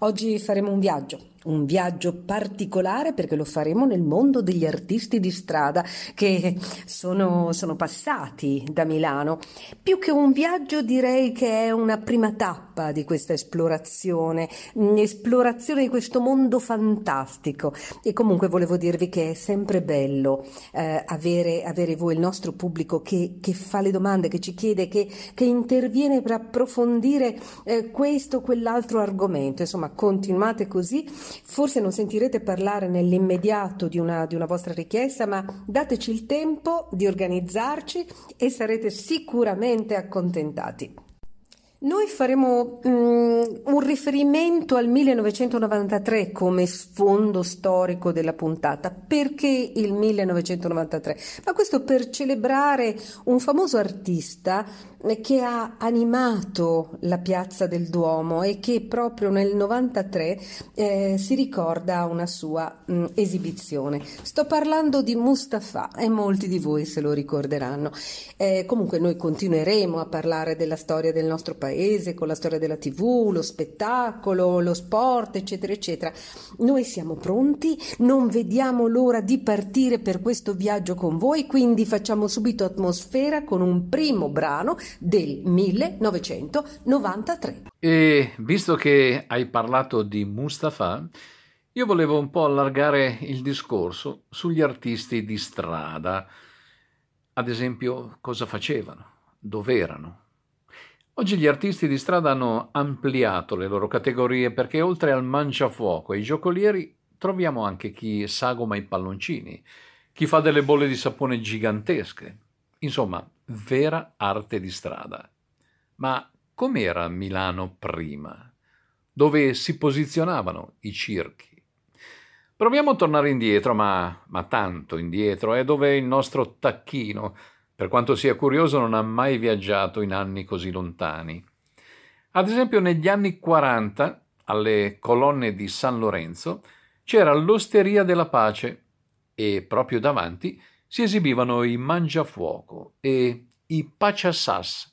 Oggi faremo un viaggio, un viaggio particolare perché lo faremo nel mondo degli artisti di strada che sono, sono, passati da Milano. Più che un viaggio direi che è una prima tappa di questa esplorazione, esplorazione di questo mondo fantastico. E comunque volevo dirvi che è sempre bello eh, avere, avere, voi, il nostro pubblico, che, che, fa le domande, che ci chiede, che, che interviene per approfondire eh, questo o quell'altro argomento. Insomma, continuate così. Forse non sentirete parlare nell'immediato di una, di una vostra richiesta, ma dateci il tempo di organizzarci e sarete sicuramente accontentati. Noi faremo um, un riferimento al 1993 come sfondo storico della puntata. Perché il 1993? Ma questo per celebrare un famoso artista che ha animato la piazza del Duomo e che proprio nel 93 eh, si ricorda una sua mh, esibizione. Sto parlando di Mustafa e molti di voi se lo ricorderanno. Eh, comunque noi continueremo a parlare della storia del nostro paese con la storia della TV, lo spettacolo, lo sport, eccetera, eccetera. Noi siamo pronti, non vediamo l'ora di partire per questo viaggio con voi, quindi facciamo subito atmosfera con un primo brano del 1993. E visto che hai parlato di Mustafa, io volevo un po' allargare il discorso sugli artisti di strada. Ad esempio, cosa facevano? Dove erano? Oggi gli artisti di strada hanno ampliato le loro categorie perché oltre al mangiafuoco e ai giocolieri troviamo anche chi sagoma i palloncini, chi fa delle bolle di sapone gigantesche. Insomma, vera arte di strada. Ma com'era Milano prima? Dove si posizionavano i circhi? Proviamo a tornare indietro, ma, ma tanto indietro, è dove il nostro tacchino, per quanto sia curioso, non ha mai viaggiato in anni così lontani. Ad esempio, negli anni 40, alle colonne di San Lorenzo, c'era l'Osteria della Pace e proprio davanti si esibivano i mangiafuoco e i paciasas.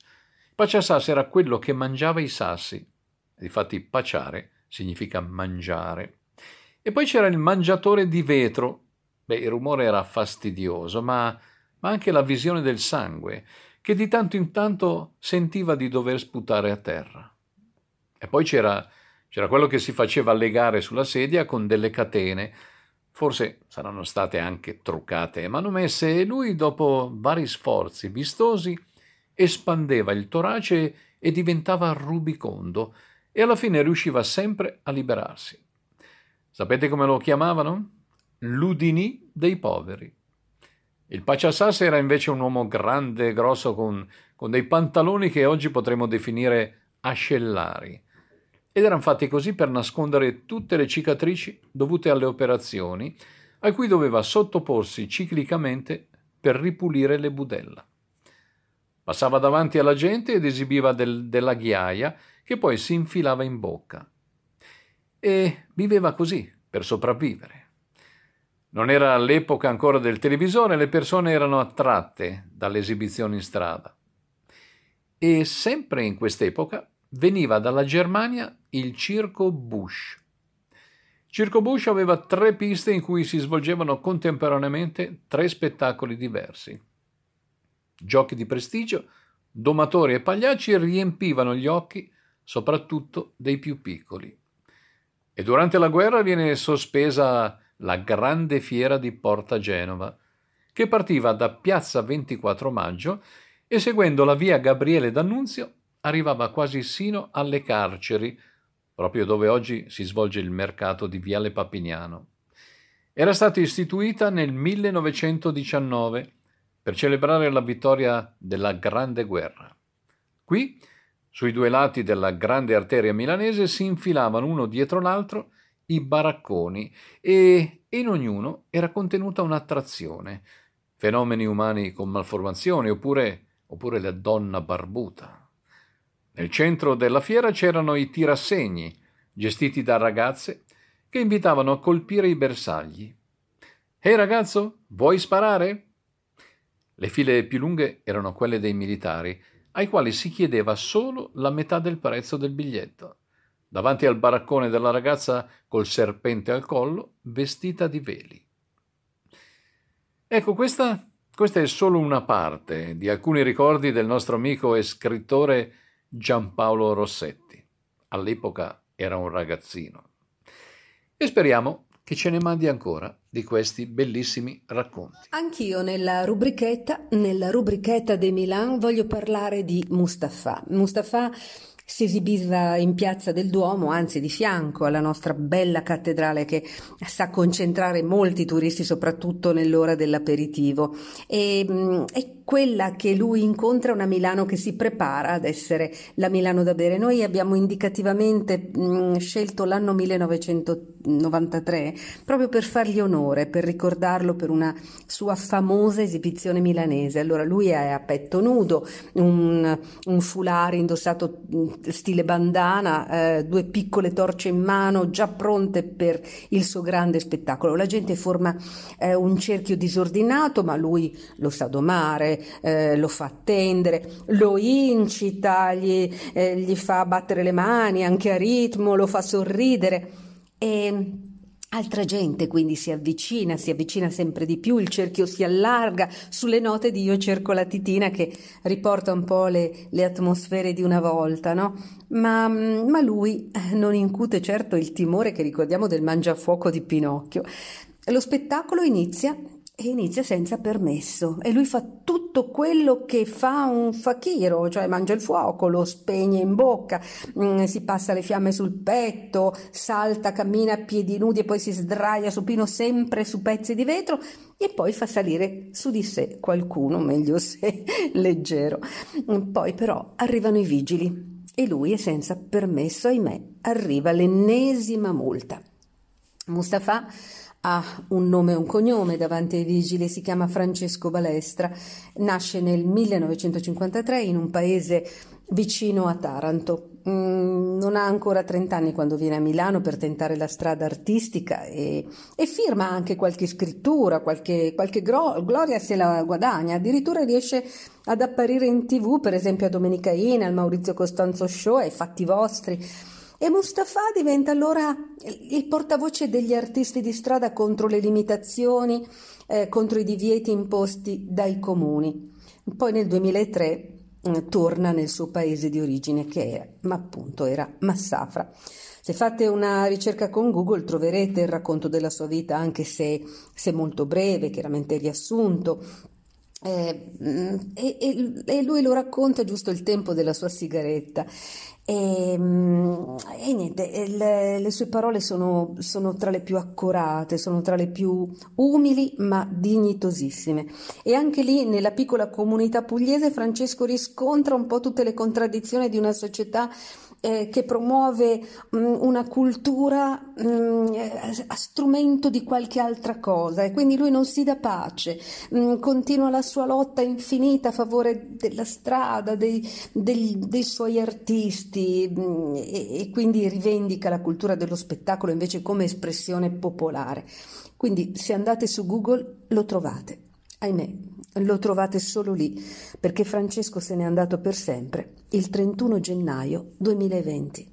Paciasas era quello che mangiava i sassi. Difatti paciare significa mangiare. E poi c'era il mangiatore di vetro. Beh, il rumore era fastidioso, ma, ma anche la visione del sangue, che di tanto in tanto sentiva di dover sputare a terra. E poi c'era, c'era quello che si faceva legare sulla sedia con delle catene, Forse saranno state anche truccate e manomesse e lui, dopo vari sforzi vistosi, espandeva il torace e diventava rubicondo e alla fine riusciva sempre a liberarsi. Sapete come lo chiamavano? L'Udini dei poveri. Il Paciasas era invece un uomo grande e grosso con, con dei pantaloni che oggi potremmo definire ascellari ed erano fatti così per nascondere tutte le cicatrici dovute alle operazioni a cui doveva sottoporsi ciclicamente per ripulire le budella. Passava davanti alla gente ed esibiva del, della ghiaia che poi si infilava in bocca. E viveva così per sopravvivere. Non era l'epoca ancora del televisore, le persone erano attratte dalle esibizioni in strada. E sempre in quest'epoca veniva dalla Germania il circo Bush. Circo Bush aveva tre piste in cui si svolgevano contemporaneamente tre spettacoli diversi. Giochi di prestigio, domatori e pagliacci riempivano gli occhi soprattutto dei più piccoli. E durante la guerra viene sospesa la grande fiera di Porta Genova, che partiva da piazza 24 maggio e seguendo la via Gabriele d'Annunzio arrivava quasi sino alle carceri, proprio dove oggi si svolge il mercato di Viale Papignano. Era stata istituita nel 1919 per celebrare la vittoria della Grande Guerra. Qui, sui due lati della grande arteria milanese, si infilavano uno dietro l'altro i baracconi e in ognuno era contenuta un'attrazione, fenomeni umani con malformazioni oppure, oppure la donna barbuta. Nel centro della fiera c'erano i tirassegni, gestiti da ragazze, che invitavano a colpire i bersagli. Ehi ragazzo, vuoi sparare? Le file più lunghe erano quelle dei militari, ai quali si chiedeva solo la metà del prezzo del biglietto. Davanti al baraccone della ragazza col serpente al collo, vestita di veli. Ecco, questa, questa è solo una parte di alcuni ricordi del nostro amico e scrittore Giampaolo Rossetti. All'epoca era un ragazzino. E speriamo che ce ne mandi ancora di questi bellissimi racconti. Anch'io nella rubrichetta, nella rubrichetta de Milan voglio parlare di Mustafa. Mustafa si esibiva in piazza del Duomo, anzi di fianco alla nostra bella cattedrale che sa concentrare molti turisti, soprattutto nell'ora dell'aperitivo. E, mm, e quella che lui incontra una Milano che si prepara ad essere la Milano da bere. Noi abbiamo indicativamente mh, mm, scelto l'anno 1993 proprio per fargli onore, per ricordarlo per una sua famosa esibizione milanese. Allora lui è a petto nudo, un, un foulard indossato mm, stile bandana, eh, due piccole torce in mano già pronte per il suo grande spettacolo. La gente forma eh, un cerchio disordinato, ma lui lo sa domare, eh, lo fa attendere, lo incita, gli, eh, gli fa battere le mani anche a ritmo, lo fa sorridere e Altra gente quindi si avvicina, si avvicina sempre di più, il cerchio si allarga, sulle note di Io cerco la titina che riporta un po' le, le atmosfere di una volta, no? Ma, ma, lui non incute certo il timore che ricordiamo del mangiafuoco di Pinocchio. Lo spettacolo inizia e inizia senza permesso e lui fa tutto quello che fa un fakiro, cioè mangia il fuoco, lo spegne in bocca, mh, mm, si passa le fiamme sul petto, salta, cammina a piedi nudi e poi si sdraia supino sempre su pezzi di vetro e poi fa salire su di sé qualcuno, meglio se leggero. Poi però arrivano i vigili e lui è senza permesso, ahimè, arriva l'ennesima multa. Mustafa ha un nome e un cognome davanti ai vigili, si chiama Francesco Balestra, nasce nel 1953 in un paese vicino a Taranto. Mm, non ha ancora 30 anni quando viene a Milano per tentare la strada artistica e, e firma anche qualche scrittura, qualche, qualche gro- gloria se la guadagna, addirittura riesce ad apparire in tv, per esempio a Domenica Ina, al Maurizio Costanzo Show, ai Fatti Vostri. E Mustafa diventa allora il portavoce degli artisti di strada contro le limitazioni, eh, contro i divieti imposti dai comuni. Poi nel 2003 eh, torna nel suo paese di origine che è, ma appunto era Massafra. Se fate una ricerca con Google troverete il racconto della sua vita, anche se, se molto breve, chiaramente riassunto, eh, e, e, lui lo racconta giusto il tempo della sua sigaretta e, mm, e niente, le, le, sue parole sono, sono, tra le più accorate, sono tra le più umili ma dignitosissime. E anche lì, nella piccola comunità pugliese, Francesco riscontra un po' tutte le contraddizioni di una società eh, che promuove mh, una cultura mh, a strumento di qualche altra cosa e quindi lui non si dà pace, mh, continua la sua lotta infinita a favore della strada, dei, dei, dei suoi artisti e, e quindi rivendica la cultura dello spettacolo invece come espressione popolare. Quindi se andate su Google lo trovate. Ahimè, lo trovate solo lì, perché Francesco se n'è andato per sempre il 31 gennaio 2020.